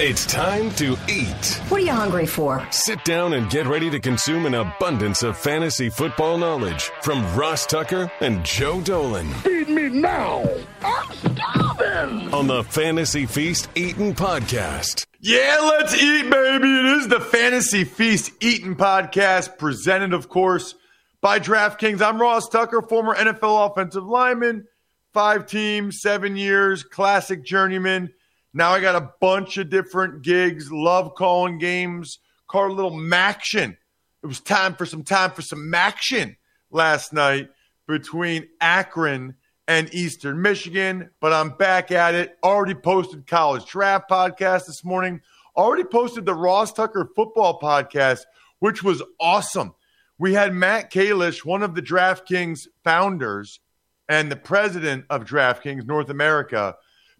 It's time to eat. What are you hungry for? Sit down and get ready to consume an abundance of fantasy football knowledge from Ross Tucker and Joe Dolan. Feed me now. I'm starving. On the Fantasy Feast Eating Podcast. Yeah, let's eat, baby. It is the Fantasy Feast Eating Podcast, presented, of course, by DraftKings. I'm Ross Tucker, former NFL offensive lineman, five teams, seven years, classic journeyman. Now I got a bunch of different gigs, love calling games, called a little Maction. It was time for some time for some Maction last night between Akron and Eastern Michigan, but I'm back at it. Already posted college draft podcast this morning. Already posted the Ross Tucker football podcast, which was awesome. We had Matt Kalish, one of the DraftKings founders and the president of DraftKings North America,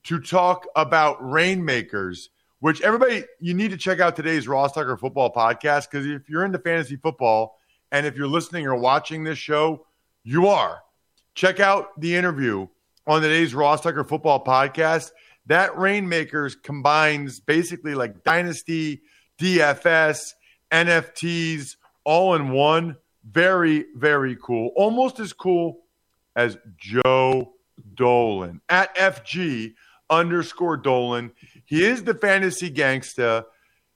to talk about rainmakers, which everybody, you need to check out today's Ross Tucker football podcast because if you're into fantasy football and if you're listening or watching this show, you are. Check out the interview on today's Ross Tucker football podcast. That Rainmakers combines basically like Dynasty, DFS, NFTs, all in one. Very, very cool. Almost as cool as Joe Dolan at FG underscore Dolan. He is the fantasy gangsta.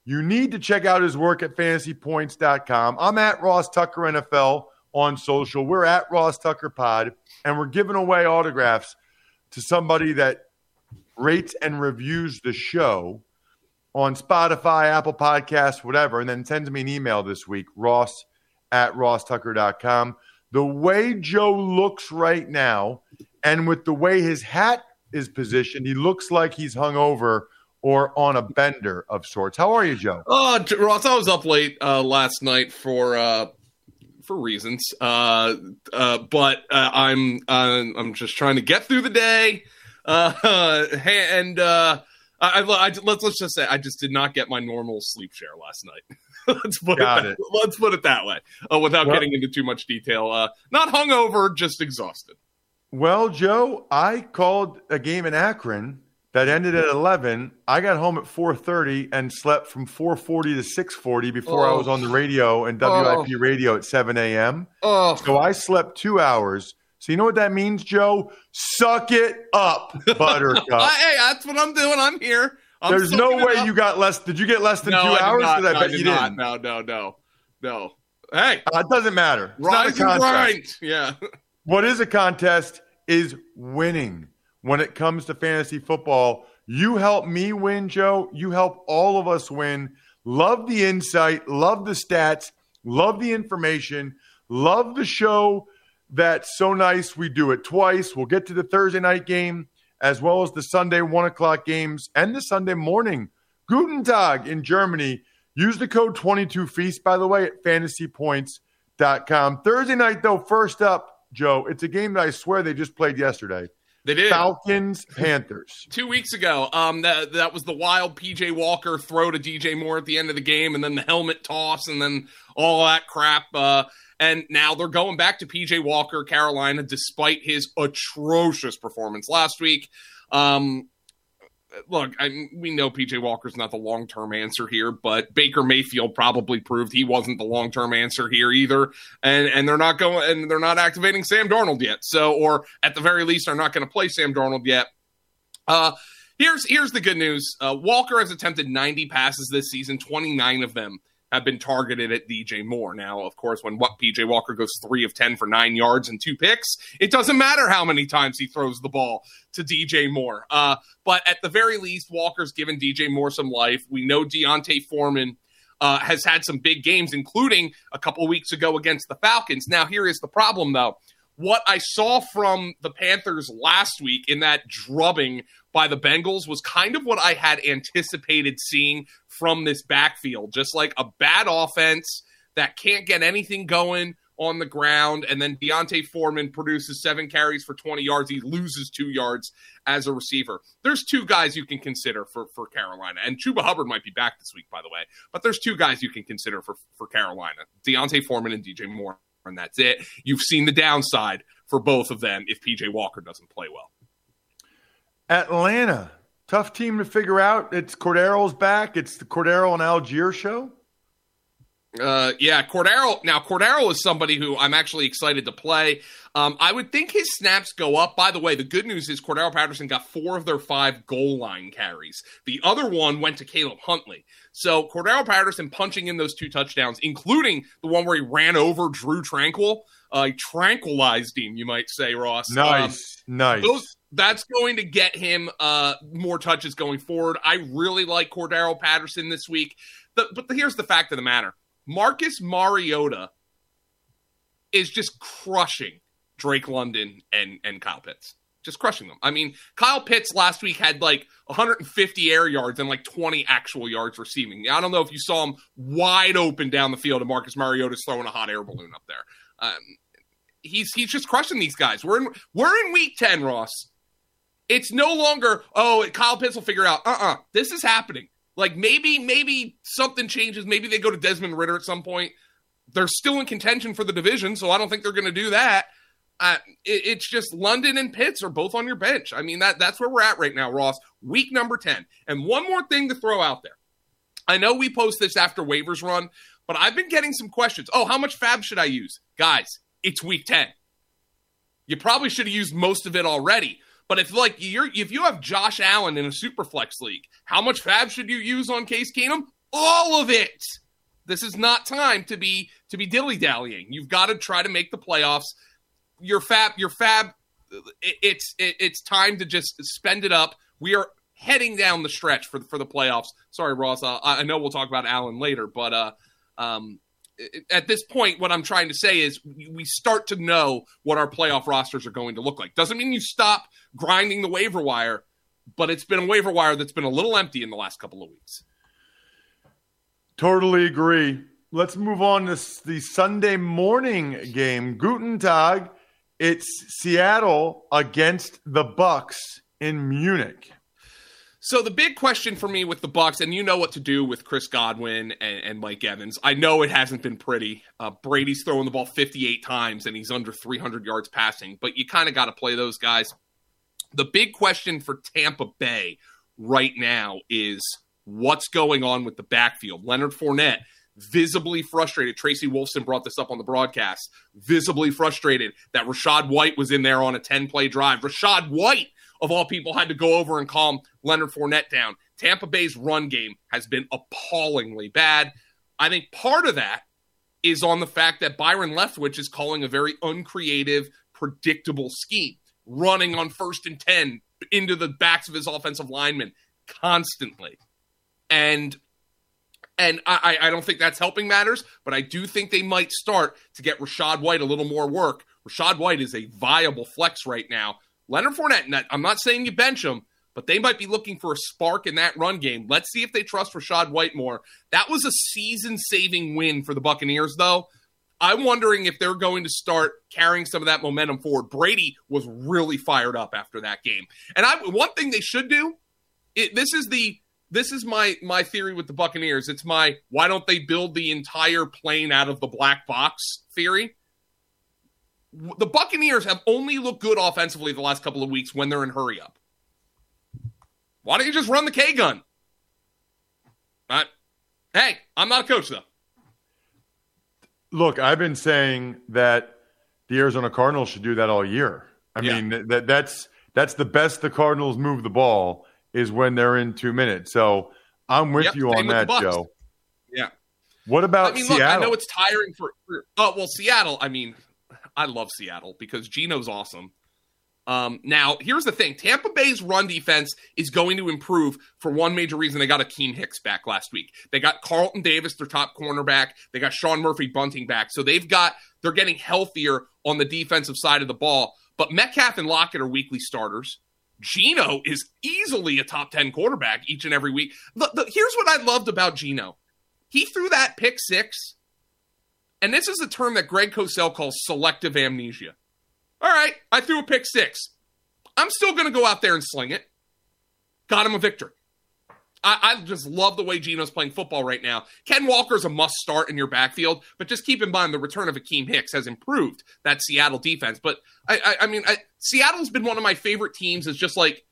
You need to check out his work at fantasypoints.com. I'm at Ross Tucker NFL on social. We're at Ross Tucker Pod, and we're giving away autographs to somebody that rates and reviews the show on Spotify, Apple Podcasts, whatever, and then sends me an email this week, ross at rosstucker.com. The way Joe looks right now, and with the way his hat is positioned, he looks like he's hung over or on a bender of sorts. How are you, Joe? Oh, Ross, I was up late uh, last night for uh, for reasons, uh, uh, but uh, I'm I'm just trying to get through the day, uh, and uh, I, I, I, let's let's just say I just did not get my normal sleep share last night. let's put Got it, it. Let's put it that way, uh, without Well- getting into too much detail. Uh, not hungover, just exhausted. Well, Joe, I called a game in Akron that ended at 11. I got home at 4:30 and slept from 4:40 to 6:40 before I Oh. was on the radio and WIP radio at 7 a.m. Oh, So I slept two hours. So you know what that means, Joe? Suck it up, Buttercup. hey, that's what I'm doing. I'm here. I'm There's no way you got less. Did you get less than no, two I did hours? Not, I no, bet did you not. didn't. No, no, no, no. Hey, Uh, it doesn't matter. It's not a contest. grind. Yeah. What is a contest is winning. When it comes to fantasy football, you help me win, Joe. You help all of us win. Love the insight, love the stats, love the information, love the show that's so nice. We do it twice. We'll get to the Thursday night game as well as the Sunday one o'clock games and the Sunday morning. Guten Tag in Germany. Use the code 22Feast, by the way, at fantasypoints.com. Thursday night, though, first up, Joe, it's a game that I swear they just played yesterday. They did. Falcons, Panthers. Two weeks ago, um, that that was the wild PJ Walker throw to DJ Moore at the end of the game, and then the helmet toss, and then all that crap. Uh, and now they're going back to PJ Walker, Carolina, despite his atrocious performance last week. Um, look, I, we know PJ Walker's not the long term answer here, but Baker Mayfield probably proved he wasn't the long term answer here either. And and they're not going and they're not activating Sam Darnold yet. So, or at the very least, are not going to play Sam Darnold yet. Uh, here's here's the good news. Uh, Walker has attempted 90 passes this season. 29 of them have been targeted at DJ Moore. Now, of course, when what PJ Walker goes three of 10 for nine yards and two picks, it doesn't matter how many times he throws the ball to DJ Moore. Uh, but at the very least, Walker's given DJ Moore some life. We know D'Onta Foreman uh, has had some big games, including a couple weeks ago against the Falcons. Now, here is the problem, though. What I saw from the Panthers last week in that drubbing by the Bengals was kind of what I had anticipated seeing from this backfield. Just like a bad offense that can't get anything going on the ground. And then D'Onta Foreman produces seven carries for 20 yards. He loses two yards as a receiver. There's two guys you can consider for, for Carolina. And Chuba Hubbard might be back this week, by the way. But there's two guys you can consider for, for Carolina D'Onta Foreman and DJ Moore. And that's it. You've seen the downside for both of them if PJ Walker doesn't play well. Atlanta tough team to figure out. It's Cordero's back. It's the Cordero and Allgeier show. Uh, yeah, Cordero. Now, Cordero is somebody who I'm actually excited to play. Um, I would think his snaps go up. By the way, the good news is Cordero Patterson got four of their five goal line carries. The other one went to Caleb Huntley. So Cordero Patterson punching in those two touchdowns, including the one where he ran over Drue Tranquill, uh, tranquilized him, you might say, Ross. Nice, um, nice. Those, that's going to get him uh, more touches going forward. I really like Cordero Patterson this week. The, but the, here's the fact of the matter Marcus Mariota is just crushing Drake London and, and Kyle Pitts. Just crushing them. I mean, Kyle Pitts last week had like 150 air yards and like 20 actual yards receiving. I don't know if you saw him wide open down the field, and Marcus Mariota's throwing a hot air balloon up there. Um, he's he's just crushing these guys. We're in we're in week 10, Ross. It's no longer oh Kyle Pitts will figure out. Uh uh-uh, uh this is happening. Like maybe maybe something changes. Maybe they go to Desmond Ridder at some point. They're still in contention for the division, so I don't think they're going to do that. It, it's just London and Pitts are both on your bench. I mean that that's where we're at right now, Ross. Week number ten. And one more thing to throw out there. I know we post this after waivers run, but I've been getting some questions. Oh, how much FAAB should I use, guys? It's week ten. You probably should have used most of it already. But if like you're if you have Josh Allen in a super flex league, how much FAAB should you use on Case Keenum? All of it. This is not time to be to be dilly dallying. You've got to try to make the playoffs. Your FAAB, your FAAB. It's it's time to just spend it up. We are heading down the stretch for for the playoffs. Sorry, Ross. Uh, I know we'll talk about Allen later, but uh, um, at this point, what I'm trying to say is we start to know what our playoff rosters are going to look like. Doesn't mean you stop grinding the waiver wire, but it's been a waiver wire that's been a little empty in the last couple of weeks. Totally agree. Let's move on to the Sunday morning game. Guten Tag. It's Seattle against the Bucks in Munich. So the big question for me with the Bucks, and you know what to do with Chris Godwin and, and Mike Evans. I know it hasn't been pretty. Uh, Brady's throwing the ball 58 times and he's under 300 yards passing, but you kind of got to play those guys. The big question for Tampa Bay right now is what's going on with the backfield. Leonard Fournette visibly frustrated. Tracy Wolfson brought this up on the broadcast. Visibly frustrated that Rachaad White was in there on a 10 play drive. Rachaad White of all people, had to go over and calm Leonard Fournette down. Tampa Bay's run game has been appallingly bad. I think part of that is on the fact that Byron Leftwich is calling a very uncreative, predictable scheme, running on first and 10 into the backs of his offensive linemen constantly. And and I, I don't think that's helping matters, but I do think they might start to get Rachaad White a little more work. Rachaad White is a viable flex right now Leonard Fournette, I'm not saying you bench him, but they might be looking for a spark in that run game. Let's see if they trust Rachaad White more. That was a season saving win for the Buccaneers, though. I'm wondering if they're going to start carrying some of that momentum forward. Brady was really fired up after that game. And I one thing they should do, it, this is the this is my my theory with the Buccaneers. It's my why don't they build the entire plane out of the black box theory the Buccaneers have only looked good offensively the last couple of weeks when they're in hurry up. Why don't you just run the K gun? Right? Hey, I'm not a coach though. Look, I've been saying that the Arizona Cardinals should do that all year. I yeah. mean, that that's that's the best the Cardinals move the ball is when they're in two minutes. So I'm with yep, you on that, Joe. Yeah. What about I mean, Seattle? Look, I know it's tiring for, for. Oh well, Seattle. I mean, I love Seattle because Geno's awesome. Um, now, here's the thing Tampa Bay's run defense is going to improve for one major reason. They got Akiem Hicks back last week. They got Carlton Davis, their top cornerback. They got Sean Murphy Bunting back. So they've got, they're getting healthier on the defensive side of the ball. But Metcalf and Lockett are weekly starters. Geno is easily a top 10 quarterback each and every week. The, the, here's what I loved about Geno he threw that pick six and this is a term that Greg Cosell calls selective amnesia. All right, I threw a pick six. I'm still going to go out there and sling it. Got him a victory. I, I, just love the way Geno's playing football right now. Ken Walker's a must start in your backfield, but just keep in mind the return of Akiem Hicks has improved that Seattle defense. But I, I, I mean, Seattle's been one of my favorite teams. Is just like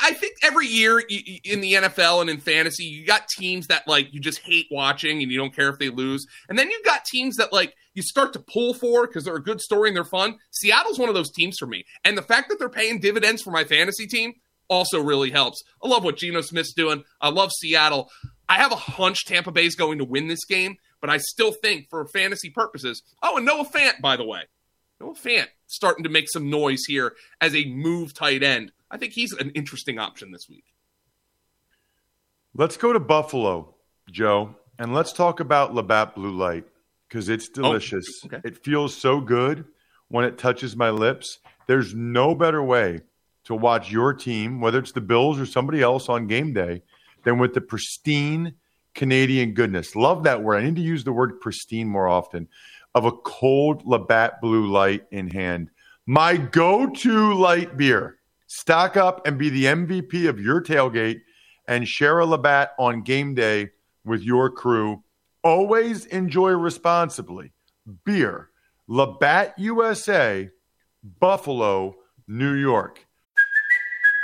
I think every year in the NFL and in fantasy, you got teams that like you just hate watching and you don't care if they lose. And then you've got teams that like you start to pull for because they're a good story and they're fun. Seattle's one of those teams for me. And the fact that they're paying dividends for my fantasy team also really helps. I love what Geno Smith's doing. I love Seattle. I have a hunch Tampa Bay's going to win this game, but I still think for fantasy purposes. Oh, and Noah Fant, by the way. Noah Fant starting to make some noise here as a move tight end. I think he's an interesting option this week. Let's go to Buffalo, Joe, and let's talk about Labatt Blue Light because it's oh, delicious. Oh, okay. It feels so good when it touches my lips. There's no better way to watch your team, whether it's the Bills or somebody else on game day, than with the pristine Canadian goodness. Love that word. I need to use the word pristine more often. Of a cold Labatt Blue Light in hand. My go to light beer Stock up and be the MVP of your tailgate and share a Labatt on game day with your crew. Always enjoy responsibly. Beer, Labatt USA, Buffalo, New York.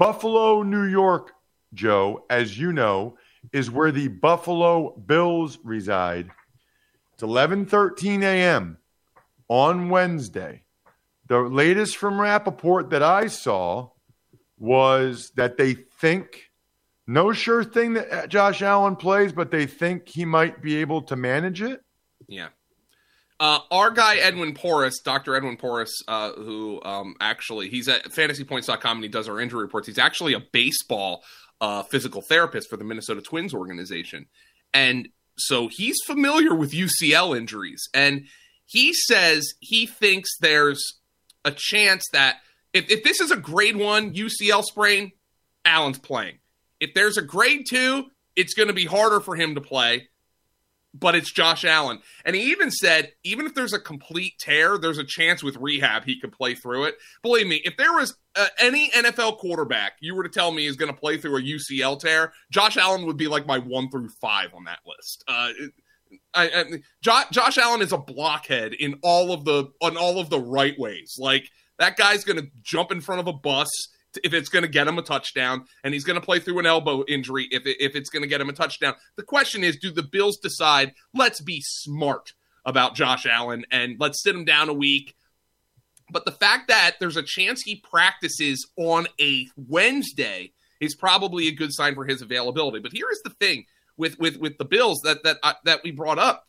Buffalo, New York, Joe, as you know, is where the Buffalo Bills reside. It's 11:13 a.m. on Wednesday. The latest from Rapoport that I saw was that they think no sure thing that Josh Allen plays, but they think he might be able to manage it. Yeah. Uh, our guy Edwin Porras, Dr. Edwin Porras, uh, who um, actually he's at fantasypoints.com and he does our injury reports. He's actually a baseball uh, physical therapist for the Minnesota Twins organization, and so he's familiar with UCL injuries. And he says he thinks there's a chance that if, if this is a grade one UCL sprain, Allen's playing. If there's a grade two, it's going to be harder for him to play but it's Josh Allen. And he even said, even if there's a complete tear, there's a chance with rehab he could play through it. Believe me, if there was uh, any NFL quarterback you were to tell me is going to play through a UCL tear, Josh Allen would be like my one through five on that list. Uh, I, I, Josh, Josh Allen is a blockhead in all of the on all of the right ways. Like that guy's going to jump in front of a bus if it's going to get him a touchdown, and he's going to play through an elbow injury if, it, if it's going to get him a touchdown. The question is do the Bills decide, let's be smart about Josh Allen and let's sit him down a week? But the fact that there's a chance he practices on a Wednesday is probably a good sign for his availability. But here is the thing with with with the Bills that that uh, that we brought up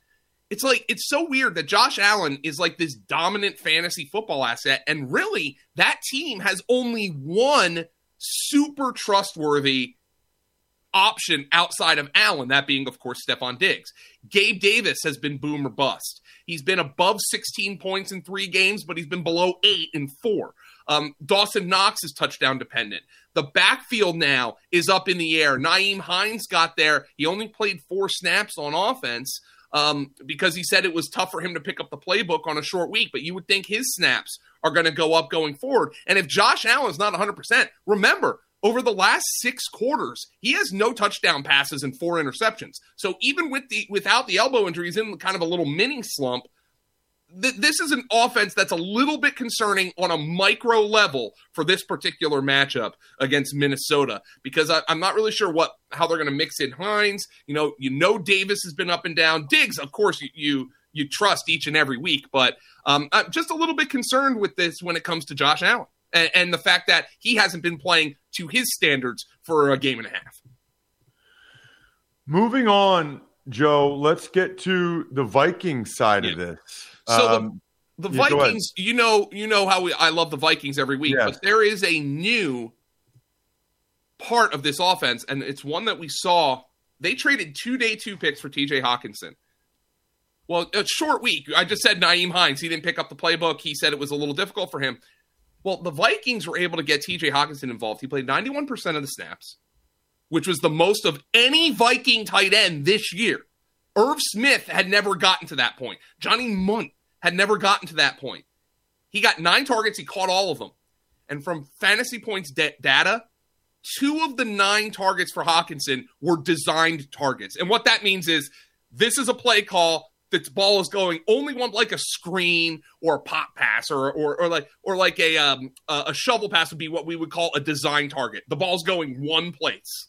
it's like it's so weird that Josh Allen is like this dominant fantasy football asset, and really that team has only one super trustworthy option outside of Allen, that being, of course, Stefon Diggs. Gabe Davis has been boom or bust. He's been above 16 points in three games, but he's been below eight in four. Um, Dawson Knox is touchdown dependent. The backfield now is up in the air. Nyheim Hines got there. He only played four snaps on offense um, because he said it was tough for him to pick up the playbook on a short week. But you would think his snaps are going to go up going forward. And if Josh Allen's not 100%, remember, over the last six quarters, he has no touchdown passes and four interceptions. So even with the without the elbow injury, he's in kind of a little mini slump th- this is an offense that's a little bit concerning on a micro level for this particular matchup against Minnesota because I, am not really sure what how they're going to mix in Hines. You know, you know Davis has been up and down. Diggs, of course, you you, you trust each and every week, but um, I'm just a little bit concerned with this when it comes to Josh Allen and, and the fact that he hasn't been playing to his standards for a game and a half. Moving on, Joe, let's get to the Viking side yeah. of this. So um, the, the yeah, Vikings, you know, you know how we, I love the Vikings every week, yes. but there is a new part of this offense, and it's one that we saw. They traded two day two picks for TJ Hockenson. Well, a short week. I just said Nyheim Hines. He didn't pick up the playbook. He said it was a little difficult for him. Well, the Vikings were able to get TJ Hockenson involved. He played 91% of the snaps, which was the most of any Viking tight end this year. Irv Smith had never gotten to that point. Johnny Mundt had never gotten to that point. He got nine targets, he caught all of them. And from fantasy points da- data, two of the nine targets for Hockenson were designed targets. And what that means is this is a play call the ball is going only one like a screen or a pop pass or or, or like or like a um, a shovel pass would be what we would call a design target. The ball's going one place.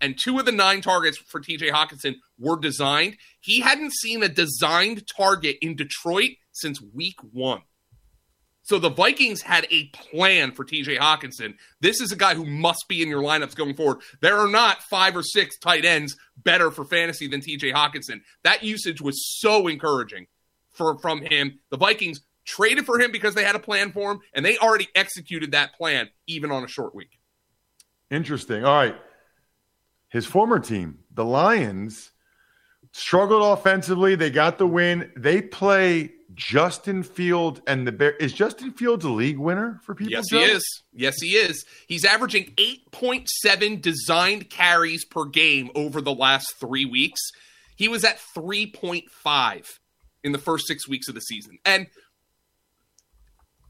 And two of the nine targets for TJ Hockenson were designed. He hadn't seen a designed target in Detroit since week one. So the Vikings had a plan for TJ Hockenson. This is a guy who must be in your lineups going forward. There are not five or six tight ends better for fantasy than TJ Hockenson. That usage was so encouraging for from him. The Vikings traded for him because they had a plan for him, and they already executed that plan even on a short week. Interesting. All right. His former team, the Lions, struggled offensively. They got the win. They play Justin Field and the Bear. Is Justin Fields a league winner for people? Yes, Joe? he is. Yes, he is. He's averaging 8.7 designed carries per game over the last three weeks. He was at 3.5 in the first six weeks of the season. And,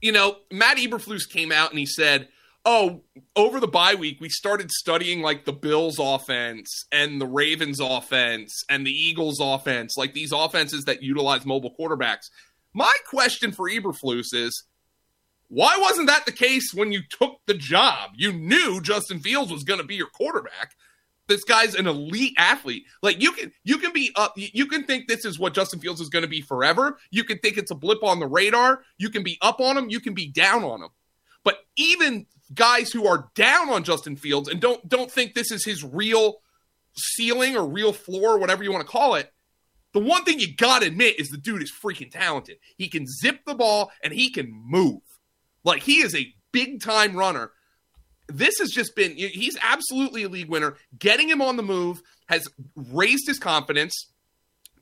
you know, Matt Eberflus came out and he said, oh, over the bye week, we started studying like the Bills offense and the Ravens offense and the Eagles offense, like these offenses that utilize mobile quarterbacks. My question for Eberflus is why wasn't that the case when you took the job? You knew Justin Fields was going to be your quarterback. This guy's an elite athlete. Like you can you can be up you can think this is what Justin Fields is going to be forever. You can think it's a blip on the radar. You can be up on him, you can be down on him. But even guys who are down on Justin Fields and don't don't think this is his real ceiling or real floor, whatever you want to call it, the one thing you got to admit is the dude is freaking talented. He can zip the ball and he can move. Like he is a big time runner. This has just been, he's absolutely a league winner. Getting him on the move has raised his confidence.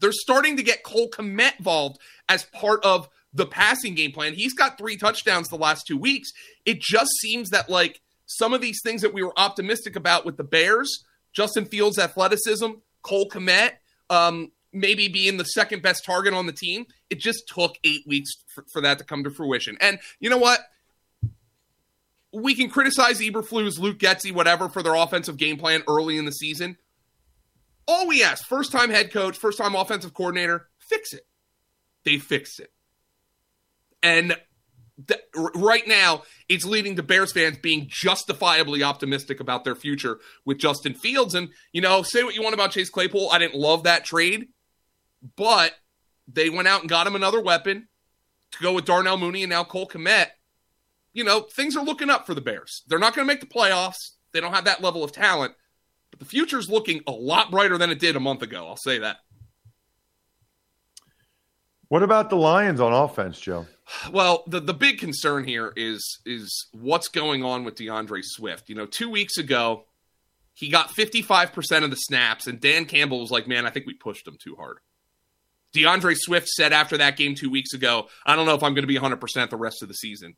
They're starting to get Cole Kmet involved as part of the passing game plan. He's got three touchdowns the last two weeks. It just seems that, like, some of these things that we were optimistic about with the Bears, Justin Fields' athleticism, Cole Kmet, um, maybe being the second best target on the team. It just took eight weeks for, for that to come to fruition. And you know what? We can criticize Eberflus, Luke Getsy, whatever, for their offensive game plan early in the season. All we ask, first time head coach, first time offensive coordinator, fix it. They fixed it. And th- right now, it's leading to Bears fans being justifiably optimistic about their future with Justin Fields. And, you know, say what you want about Chase Claypool. I didn't love that trade. But they went out and got him another weapon to go with Darnell Mooney and now Cole Kmet. You know, things are looking up for the Bears. They're not going to make the playoffs. They don't have that level of talent, but the future's looking a lot brighter than it did a month ago. I'll say that. What about the Lions on offense, Joe? Well, the, the big concern here is is what's going on with D'Andre Swift. You know, two weeks ago, he got 55% of the snaps, and Dan Campbell was like, Man, I think we pushed him too hard. D'Andre Swift said after that game two weeks ago, I don't know if I'm going to be 100% the rest of the season.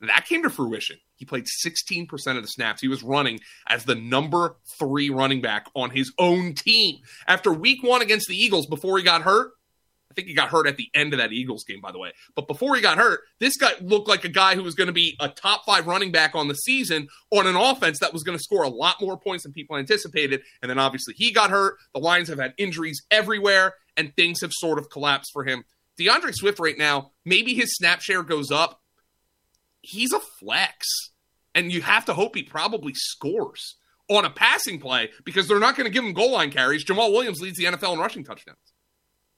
That came to fruition. He played 16% of the snaps. He was running as the number three running back on his own team. After week one against the Eagles, before he got hurt, I think he got hurt at the end of that Eagles game, by the way. But before he got hurt, this guy looked like a guy who was going to be a top five running back on the season on an offense that was going to score a lot more points than people anticipated. And then obviously he got hurt. The Lions have had injuries everywhere, and things have sort of collapsed for him. D'Andre Swift right now, maybe his snap share goes up. He's a flex. And you have to hope he probably scores on a passing play because they're not going to give him goal line carries. Jamaal Williams leads the NFL in rushing touchdowns.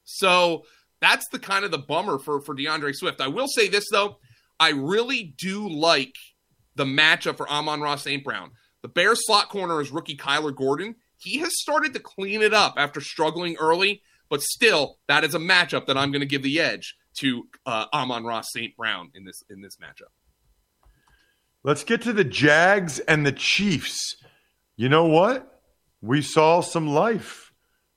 So that's the kind of the bummer for for DeAndre Swift. I will say this though, I really do like the matchup for Amon-Ra St. Brown. The Bears slot corner is rookie Kyler Gordon. He has started to clean it up after struggling early, but still, that is a matchup that I'm going to give the edge to uh, Amon-Ra St. Brown in this in this matchup. Let's get to the Jags and the Chiefs. You know what? We saw some life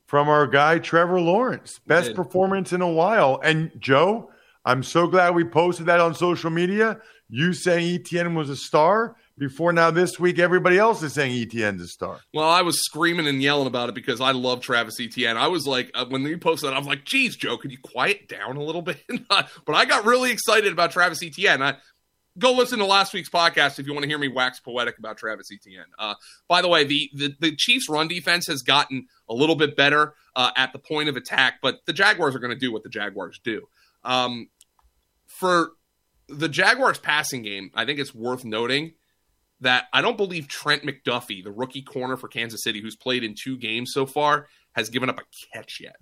from our guy Trevor Lawrence. Best performance in a while. And Joe, I'm so glad we posted that on social media. You saying ETN was a star before now this week, everybody else is saying ETN's a star. Well, I was screaming and yelling about it because I love Travis Etienne. I was like, uh, when you posted that, I was like, geez, Joe, could you quiet down a little bit? but I got really excited about Travis Etienne. I, go listen to last week's podcast if you want to hear me wax poetic about Travis Etienne. Uh, by the way, the, the, the Chiefs' run defense has gotten a little bit better uh, at the point of attack, but the Jaguars are going to do what the Jaguars do. Um, for the Jaguars' passing game, I think it's worth noting that I don't believe Trent McDuffie, the rookie corner for Kansas City, who's played in two games so far, has given up a catch yet.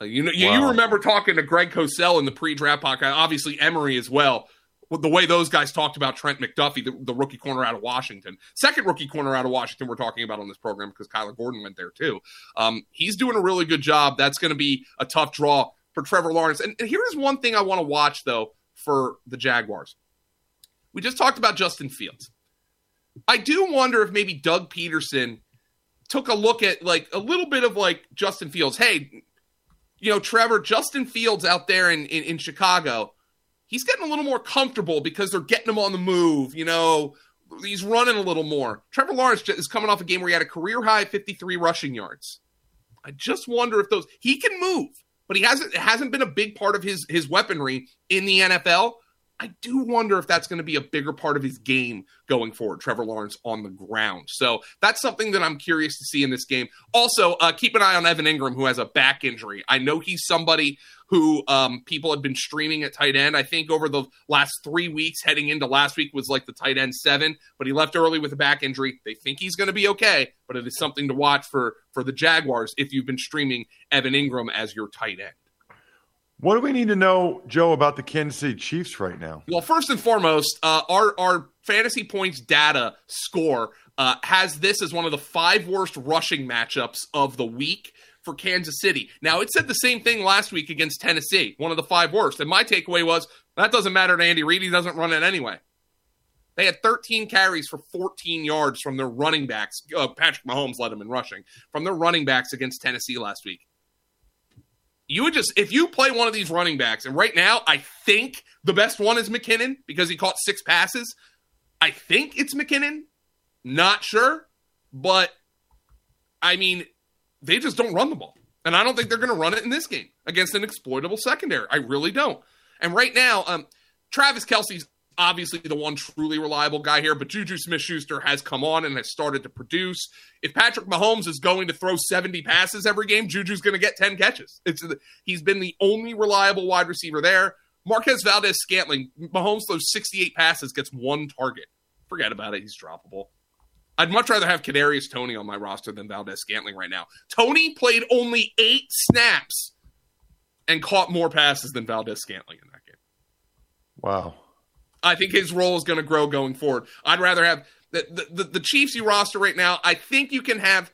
Uh, you know, wow. you, remember talking to Greg Cosell in the pre-draft podcast, obviously Emery as well. The way those guys talked about Trent McDuffie, the, the, rookie corner out of Washington, second rookie corner out of Washington, we're talking about on this program because Kyler Gordon went there too. Um, he's doing a really good job. That's going to be a tough draw for Trevor Lawrence. And, and here's one thing I want to watch though for the Jaguars. We just talked about Justin Fields. I do wonder if maybe Doug Pederson took a look at like a little bit of like Justin Fields. Hey, you know, Trevor, Justin Fields out there in, in, in Chicago, he's getting a little more comfortable because they're getting him on the move. You know, he's running a little more. Trevor Lawrence is coming off a game where he had a career high 53 rushing yards. I just wonder if those he can move, but he hasn't it hasn't been a big part of his his weaponry in the NFL. I do wonder if that's going to be a bigger part of his game going forward, Trevor Lawrence on the ground. So that's something that I'm curious to see in this game. Also, uh, keep an eye on Evan Engram, who has a back injury. I know he's somebody who um, people have been streaming at tight end. I think over the last three weeks, heading into last week, was like the tight end seven, but he left early with a back injury. They think he's going to be okay, but it is something to watch for for the Jaguars if you've been streaming Evan Engram as your tight end. What do we need to know, Joe, about the Kansas City Chiefs right now? Well, first and foremost, uh, our our fantasy points data score uh, has this as one of the five worst rushing matchups of the week for Kansas City. Now, it said the same thing last week against Tennessee, one of the five worst. And my takeaway was that doesn't matter to Andy Reid; he doesn't run it anyway. They had 13 carries for 14 yards from their running backs. Uh, Patrick Mahomes led them in rushing from their running backs against Tennessee last week you would just if you play one of these running backs, and right now I think the best one is McKinnon because he caught six passes. I think it's McKinnon. Not sure, but I mean, they just don't run the ball. And I don't think they're going to run it in this game against an exploitable secondary. I really don't. And right now, um, Travis Kelce's obviously the one truly reliable guy here, but Juju Smith Schuster has come on and has started to produce. If Patrick Mahomes is going to throw 70 passes every game, Juju's going to get 10 catches. It's He's been the only reliable wide receiver there. Marquez Valdes Scantling, Mahomes throws 68 passes, gets one target. Forget about it. He's droppable. I'd much rather have Kadarius Toney on my roster than Valdes Scantling right now. Toney played only eight snaps and caught more passes than Valdes Scantling in that game. Wow. I think his role is going to grow going forward. I'd rather have the, the, the Chiefs you roster right now. I think you can have.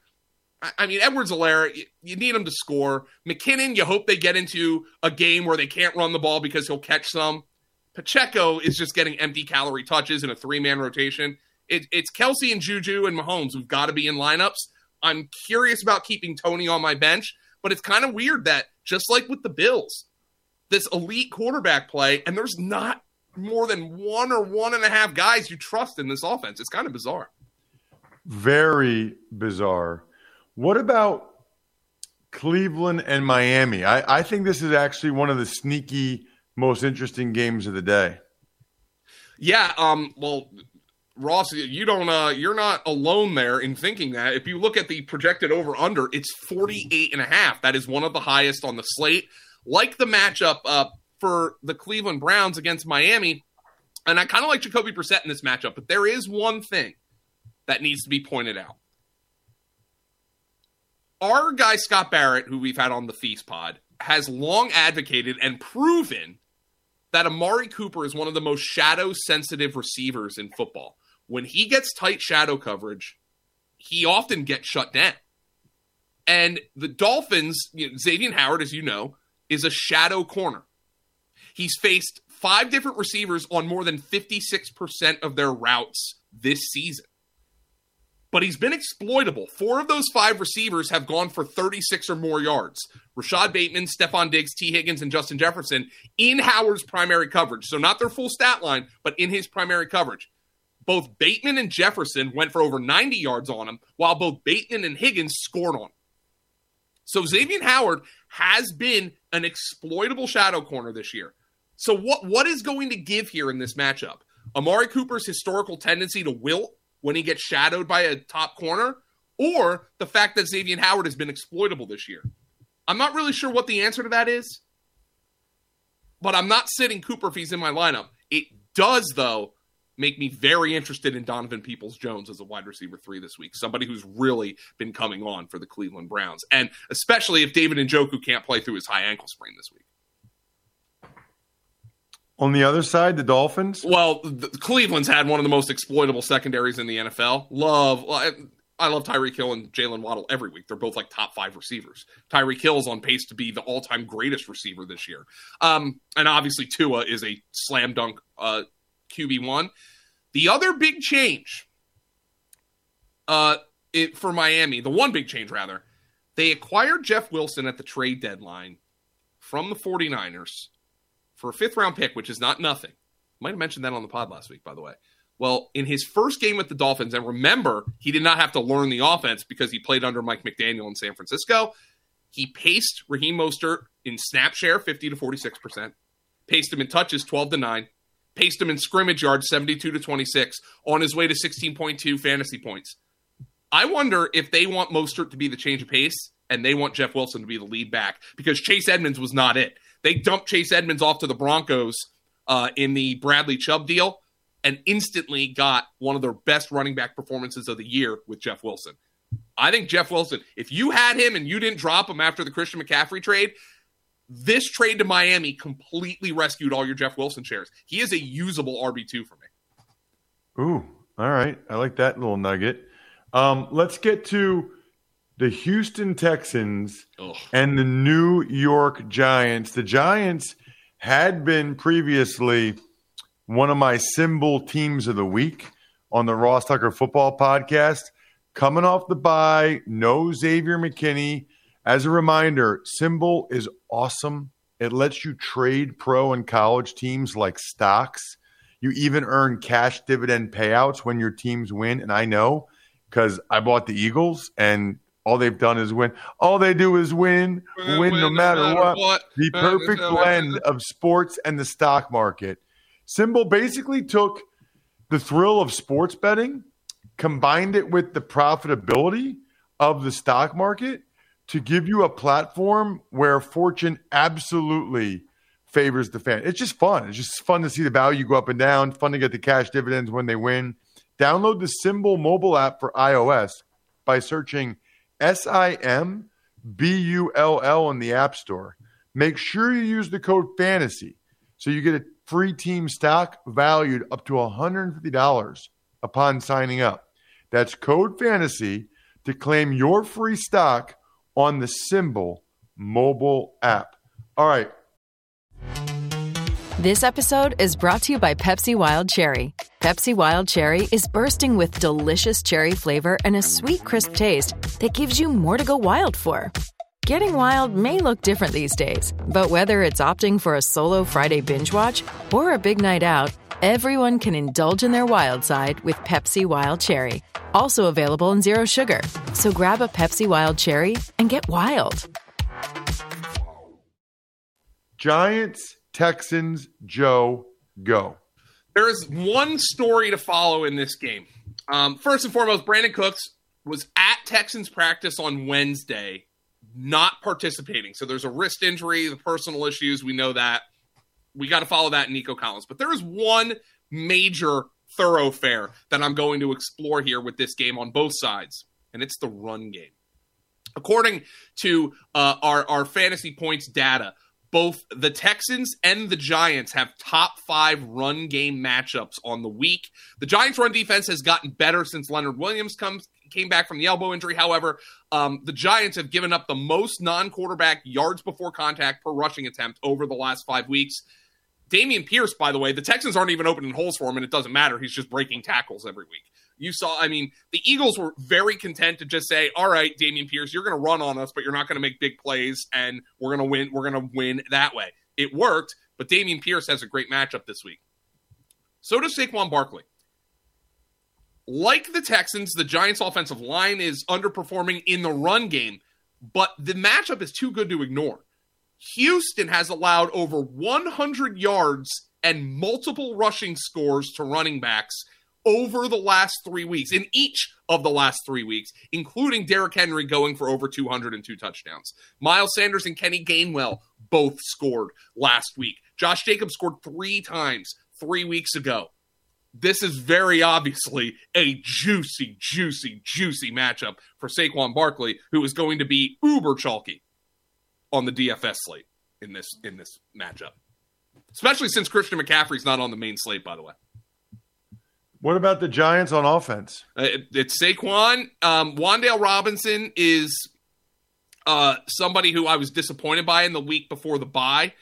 I mean, Edwards-Helaire, you, you need him to score. McKinnon, you hope they get into a game where they can't run the ball because he'll catch some. Pacheco is just getting empty calorie touches in a three man rotation. It, it's Kelce and Juju and Mahomes who've got to be in lineups. I'm curious about keeping Toney on my bench, but it's kind of weird that just like with the Bills, this elite quarterback play, and there's not more than one or one and a half guys you trust in this offense. It's kind of bizarre. Very bizarre. What about Cleveland and Miami? I, I think this is actually one of the sneaky, most interesting games of the day. Yeah. Um. Well, Ross, you don't. Uh, you're not alone there in thinking that. If you look at the projected over under, it's 48 and a half. That is one of the highest on the slate. Like the matchup uh, for the Cleveland Browns against Miami. And I kind of like Jacoby Brissett in this matchup, but there is one thing that needs to be pointed out. Our guy Scott Barrett, who we've had on the Feast Pod, has long advocated and proven that Amari Cooper is one of the most shadow sensitive receivers in football. When he gets tight shadow coverage, he often gets shut down. And the Dolphins, you know, Xavien Howard, as you know, is a shadow corner. He's faced five different receivers on more than 56% of their routes this season. but he's been exploitable. Four of those five receivers have gone for 36 or more yards. Rashod Bateman, Stefon Diggs, Tee Higgins, and Justin Jefferson in Howard's primary coverage. So not their full stat line, but in his primary coverage. Both Bateman and Jefferson went for over 90 yards on him, while both Bateman and Higgins scored on him. So Xavien Howard has been an exploitable shadow corner this year. So what what is going to give here in this matchup? Amari Cooper's historical tendency to wilt when he gets shadowed by a top corner, or the fact that Xavien Howard has been exploitable this year. I'm not really sure what the answer to that is, but I'm not sitting Cooper if he's in my lineup. It does, though, make me very interested in Donovan Peoples Jones as a wide receiver three this week. Somebody who's really been coming on for the Cleveland Browns, and especially if David and Njoku can't play through his high ankle sprain this week. On the other side, the Dolphins. Well, the, Cleveland's had one of the most exploitable secondaries in the NFL. Love, I love Tyreek Hill and Jaylen Waddle every week. They're both like top five receivers. Tyreek Hill is on pace to be the all-time greatest receiver this year. Um, and obviously Tua is a slam dunk uh, QB one. The other big change, uh, it, for Miami, the one big change rather, they acquired Jeff Wilson at the trade deadline from the 49ers for a fifth round pick, which is not nothing. Might have mentioned that on the pod last week, by the way. Well, in his first game with the Dolphins, and remember, he did not have to learn the offense because he played under Mike McDaniel in San Francisco. He paced Raheem Mostert in snap share 50 to 46%, paced him in touches 12 to 9, paced him in scrimmage yards 72 to 26, on his way to 16.2 fantasy points. I wonder if they want Mostert to be the change of pace and they want Jeff Wilson to be the lead back because Chase Edmonds was not it. They dumped Chase Edmonds off to the Broncos uh, in the Bradley Chubb deal and instantly got one of their best running back performances of the year with Jeff Wilson. I think Jeff Wilson, if you had him and you didn't drop him after the Christian McCaffrey trade, this trade to Miami completely rescued all your Jeff Wilson shares. He is a usable RB2 for me. Ooh, all right. I like that little nugget. Um, let's get to the Houston Texans Ugh. and the New York Giants. The Giants had been previously one of my SimBull teams of the week on the Ross Tucker Football Podcast. Coming off the bye, no Xavier McKinney. As a reminder, SimBull is awesome. It lets you trade pro and college teams like stocks. You even earn cash dividend payouts when your teams win. And I know because I bought the Eagles and all they've done is win. All they do is win, win, win no, matter no, matter what. what. The perfect blend of sports and the stock market. SimBull basically took the thrill of sports betting, combined it with the profitability of the stock market to give you a platform where fortune absolutely favors the fan. It's just fun. It's just fun to see the value go up and down, fun to get the cash dividends when they win. Download the SimBull mobile app for iOS by searching S I M B U L L in the App Store. Make sure you use the code FANTASY so you get a free team stock valued up to $150 upon signing up. That's code FANTASY to claim your free stock on the SimBull mobile app. All right. This episode is brought to you by Pepsi Wild Cherry. Pepsi Wild Cherry is bursting with delicious cherry flavor and a sweet, crisp taste that gives you more to go wild for. Getting wild may look different these days, but whether it's opting for a solo Friday binge watch or a big night out, everyone can indulge in their wild side with Pepsi Wild Cherry. Also available in Zero Sugar. So grab a Pepsi Wild Cherry and get wild. Giants, Texans, Joe, go. There is one story to follow in this game. Um, first and foremost, Brandin Cooks was at Texans practice on Wednesday, not participating. So there's a wrist injury, the personal issues. We know that. We got to follow that Nico Collins. But there is one major thoroughfare that I'm going to explore here with this game on both sides, and it's the run game. According to uh, our, our fantasy points data, both the Texans and the Giants have top five run game matchups on the week. The Giants' run defense has gotten better since Leonard Williams comes came back from the elbow injury. However, um, the Giants have given up the most non-quarterback yards before contact per rushing attempt over the last five weeks. Dameon Pierce, by the way, the Texans aren't even opening holes for him, and it doesn't matter. He's just breaking tackles every week. You saw, I mean, the Eagles were very content to just say, "All right, Dameon Pierce, you're going to run on us, but you're not going to make big plays, and we're going to win. We're going to win that way." It worked, but Dameon Pierce has a great matchup this week. So does Saquon Barkley. Like the Texans, the Giants' offensive line is underperforming in the run game, but the matchup is too good to ignore. Houston has allowed over 100 yards and multiple rushing scores to running backs over the last three weeks, in each of the last three weeks, including Derrick Henry going for over 202 touchdowns. Miles Sanders and Kenny Gainwell both scored last week. Josh Jacobs scored three times three weeks ago. This is very obviously a juicy, juicy, juicy matchup for Saquon Barkley, who is going to be uber chalky on the DFS slate in this in this matchup. Especially since Christian McCaffrey's not on the main slate, by the way. What about the Giants on offense? Uh, it, it's Saquon. Um, Wan'Dale Robinson is uh, somebody who I was disappointed by in the week before the bye.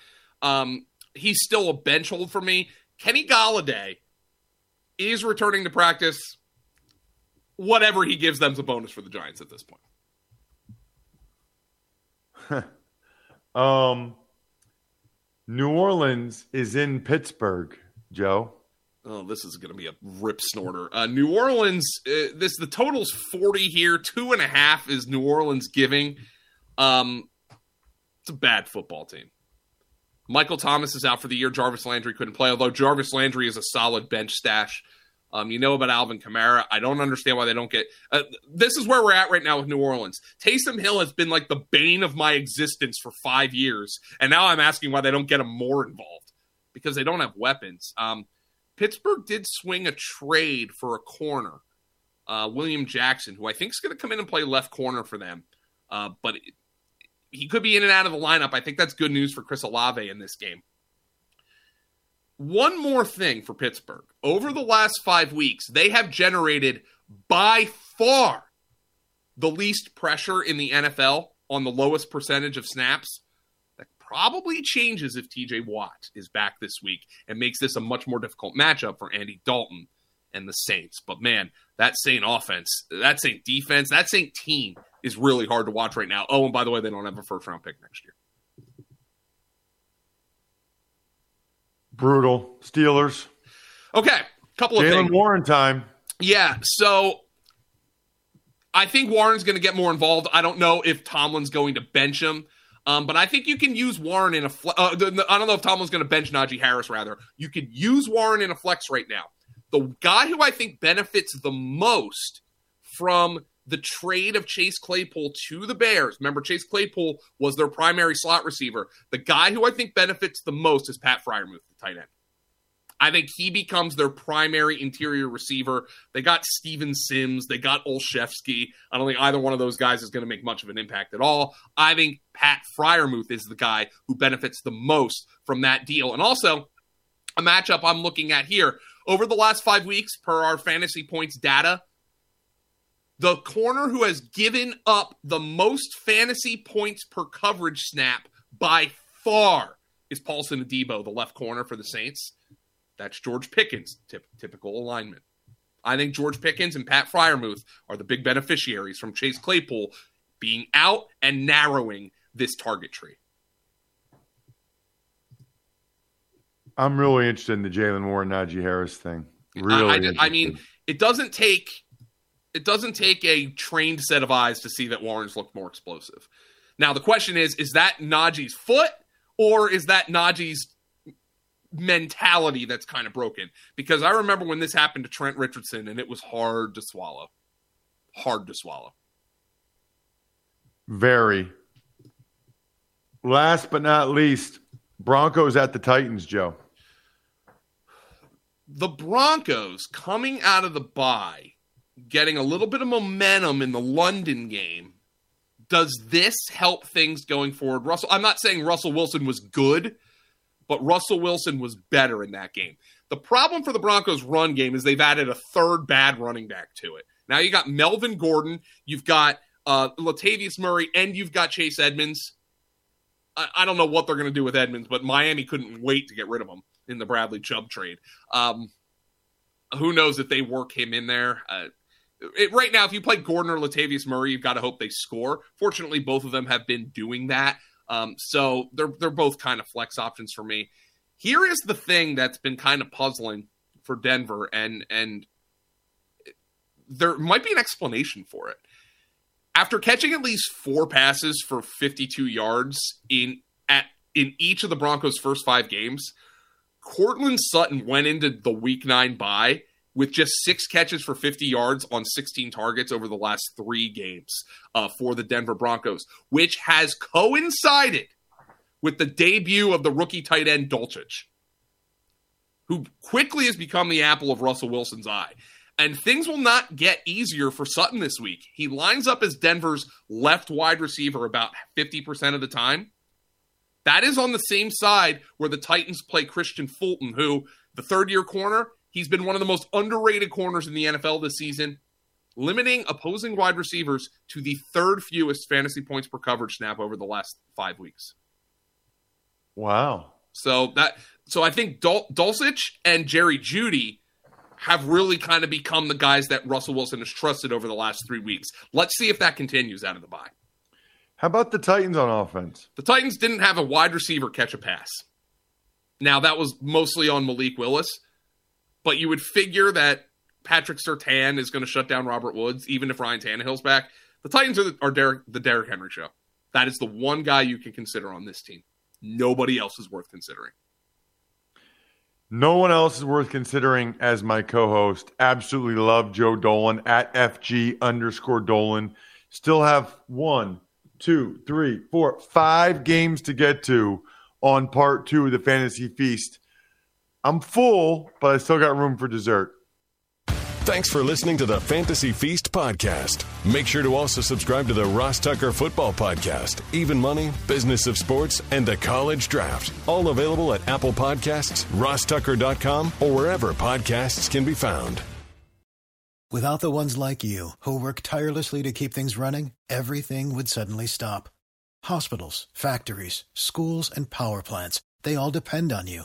Um, he's still a bench hold for me. Kenny Golladay is returning to practice. Whatever he gives them's a bonus for the Giants at this point. um, New Orleans is in Pittsburgh, Joe. Oh, this is going to be a rip snorter. Uh, New Orleans, uh, this the total's forty here. Two and a half is New Orleans giving. Um, it's a bad football team. Michael Thomas is out for the year. Jarvis Landry couldn't play, although Jarvis Landry is a solid bench stash. Um, you know about Alvin Kamara. I don't understand why they don't get. Uh, this is where we're at right now with New Orleans. Taysom Hill has been like the bane of my existence for five years, and now I'm asking why they don't get him more involved because they don't have weapons. Um, Pittsburgh did swing a trade for a corner, uh, William Jackson, who I think is going to come in and play left corner for them. Uh, but he could be in and out of the lineup. I think that's good news for Chris Olave in this game. One more thing for Pittsburgh. Over the last five weeks, they have generated by far the least pressure in the NFL on the lowest percentage of snaps. That probably changes if TJ Watt is back this week and makes this a much more difficult matchup for Andy Dalton and the Saints. But man, that Saint offense, that Saint defense, that Saint team is really hard to watch right now. Oh, and by the way, they don't have a first round pick next year. Brutal. Steelers. Okay, couple of Jaylen Warren time. Yeah, so I think Warren's going to get more involved. I don't know if Tomlin's going to bench him. Um, but I think you can use Warren in a. Fle- uh, I don't know if Tomlin's going to bench Najee Harris. Rather, you could use Warren in a flex right now. The guy who I think benefits the most from the trade of Chase Claypool to the Bears. Remember, Chase Claypool was their primary slot receiver. The guy who I think benefits the most is Pat Freiermuth, the tight end. I think he becomes their primary interior receiver. They got Steven Sims, they got Olszewski. I don't think either one of those guys is going to make much of an impact at all. I think Pat Freiermuth is the guy who benefits the most from that deal. And also, a matchup I'm looking at here over the last five weeks, per our fantasy points data, the corner who has given up the most fantasy points per coverage snap by far is Paulson Adebo, the left corner for the Saints. That's George Pickens, tip, typical alignment. I think George Pickens and Pat Freiermuth are the big beneficiaries from Chase Claypool being out and narrowing this target tree. I'm really interested in the Jaylen Warren Najee Harris thing. Really, I, I, I mean, it doesn't take it doesn't take a trained set of eyes to see that Warren's looked more explosive. Now the question is: is that Najee's foot or is that Najee's mentality that's kind of broken? Because I remember when this happened to Trent Richardson, and it was hard to swallow. Hard to swallow. Very. Last but not least, Broncos at the Titans, Joe. The Broncos coming out of the bye getting a little bit of momentum in the London game. Does this help things going forward? Russell, I'm not saying Russell Wilson was good, but Russell Wilson was better in that game. The problem for the Broncos' run game is they've added a third bad running back to it. Now you got Melvin Gordon, you've got uh, Latavius Murray, and you've got Chase Edmonds. I, I don't know what they're going to do with Edmonds, but Miami couldn't wait to get rid of him in the Bradley Chubb trade. Um, who knows if they work him in there. Uh, it, right now, if you play Gordon or Latavius Murray, you've got to hope they score. Fortunately, both of them have been doing that. Um, so they're they're both kind of flex options for me. Here is the thing that's been kind of puzzling for Denver, and and there might be an explanation for it. After catching at least four passes for 52 yards in at in each of the Broncos' first five games, Courtland Sutton went into the Week Nine bye with just six catches for 50 yards on 16 targets over the last three games uh, for the Denver Broncos, which has coincided with the debut of the rookie tight end Dulcich, who quickly has become the apple of Russell Wilson's eye. And things will not get easier for Sutton this week. He lines up as Denver's left wide receiver about 50% of the time. That is on the same side where the Titans play Kristian Fulton, who, the third year corner, he's been one of the most underrated corners in the NFL this season, limiting opposing wide receivers to the third fewest fantasy points per coverage snap over the last five weeks. Wow. So that so I think Dul- Dulcich and Jerry Jeudy have really kind of become the guys that Russell Wilson has trusted over the last three weeks. Let's see if that continues out of the bye. How about the Titans on offense? The Titans didn't have a wide receiver catch a pass. Now that was mostly on Malik Willis, but you would figure that Patrick Surtain is going to shut down Robert Woods, even if Ryan Tannehill's back. The Titans are, the, are Derek, the Derrick Henry show. That is the one guy you can consider on this team. Nobody else is worth considering. No one else is worth considering as my co-host. Absolutely love Joe Dolan at FG underscore Dolan. Still have one, two, three, four, five games to get to on part two of the fantasy feast. I'm full, but I still got room for dessert. Thanks for listening to the Fantasy Feast podcast. Make sure to also subscribe to the Ross Tucker Football Podcast, Even Money, Business of Sports, and the College Draft. All available at Apple Podcasts, rosstucker.com, or wherever podcasts can be found. Without the ones like you, who work tirelessly to keep things running, everything would suddenly stop. Hospitals, factories, schools, and power plants, they all depend on you.